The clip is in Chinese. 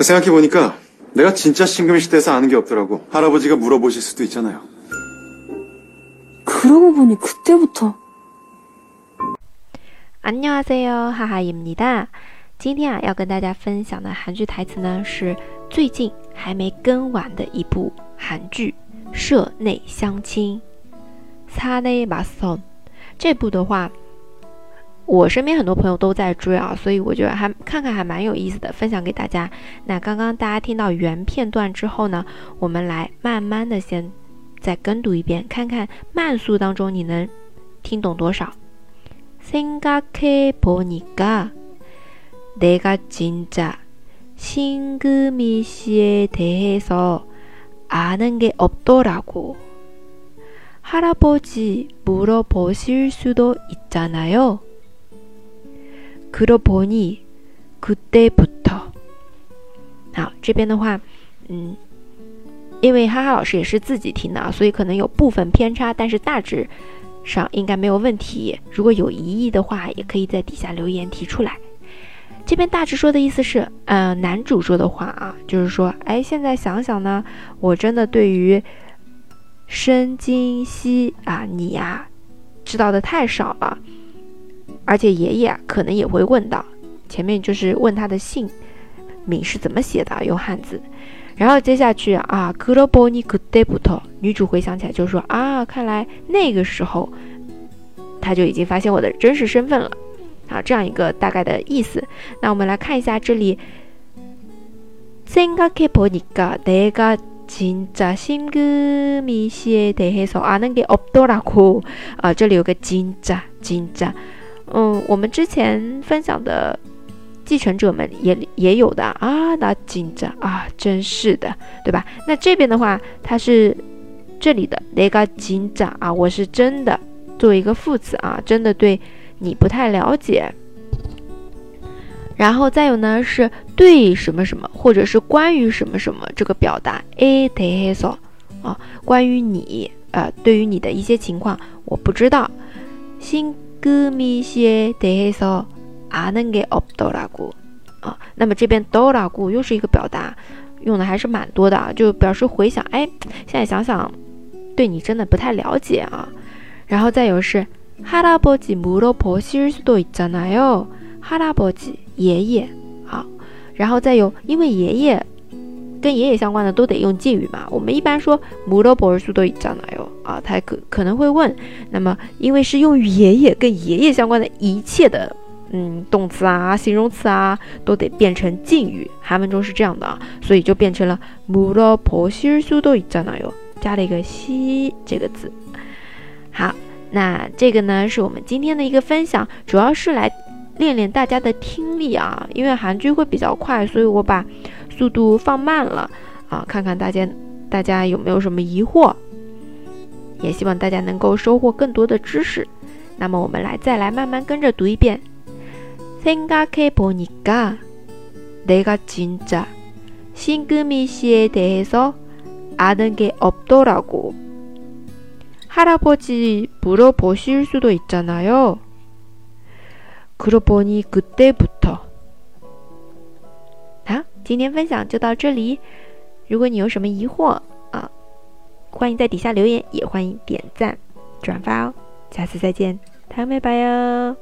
생각해보니까 내가 진짜 신금이 시대에서 아는 게 없더라고. 할아버지가 물어보실 수도 있잖아요. 그러고 보니 그때부터 안녕하세요，哈哈입니다。今天啊，要跟大家分享的韩剧台词呢，是最近还没更完的一部韩剧《社内相亲》。사내맞선这部的话， 我身边很多朋友都在追啊，所以我觉得还看看还蛮有意思的，分享给大家。那刚刚大家听到原片段之后呢，我们来慢慢的先再跟读一遍，看看慢速当中你能听懂多少。생각해보니까내가진짜신금이씨에대해서아는게없더라고할아버지물어보실수도있잖아요 그러보니그때부터好，这边的话，嗯，因为哈哈老师也是自己听的啊，所以可能有部分偏差，但是大致。上应该没有问题。如果有疑义的话，也可以在底下留言提出来。这边大致说的意思是，呃，男主说的话啊，就是说，哎，现在想想呢，我真的对于申金熙啊，你呀，知道的太少了。 而且爷爷可能也会问到，前面就是问他的姓名是怎么写的，用汉字。然后接下去啊，그러보니그때부터女主回想起来就说啊，看来那个时候他就已经发现我的真实身份了啊，这样一个大概的意思。那我们来看一下这里，생각해보니까내가진짜신금이씨에대해서아는게없더라고啊，这里有个진짜진 짜， 嗯，我们之前分享的。继承者们也也有的啊，那紧张啊，真是的，对吧？那这边的话，它是这里的那个紧张啊，我是真的作为一个副词啊，真的对你不太了解。然后再有呢，是对什么什么，或者是关于什么什么这个表达，a t e s o 啊，关于你呃，对于你的一些情况，我不知道。新歌米些 t e s o 啊，能给없더라 고， 啊，那么这边더라고又是一个表达，用的还是蛮多的啊，就表示回想，哎，现在想想，对你真的不太了解啊。然后再有是할아버지물어보실수도있잖아 요， 할아버 지， 爷爷，好，然后再有，因为爷爷跟爷爷相关的都得用敬语嘛，我们一般说물어보실수도있잖아 요， 요。 啊，他可可能会问，那么因为是用于爷爷跟爷爷相关的一切的。嗯，动词啊，形容词啊，都得变成敬语。韩文中是这样的啊，所以就变成了물어보실수도있잖아 요， 加了一个시这个字。好，那这个呢是我们今天的一个分享，主要是来练练大家的听力啊。因为韩剧会比较快，所以我把速度放慢了啊，看看大家大家有没有什么疑惑， 也希望大家能够收获更多的知识。那么我们来再来慢慢跟着读一遍。 생각해 보니까 내가 진짜 신금이 씨에 대해서 아는 게 없더라고. 할아버지 물어보실 수도 있잖아요. 그러고 보니 그때부터. 好，今天分享就到这里。如果你有什么疑惑啊， 欢迎在底下留言也欢迎点赞转发哦。下次再见糖妹拜哟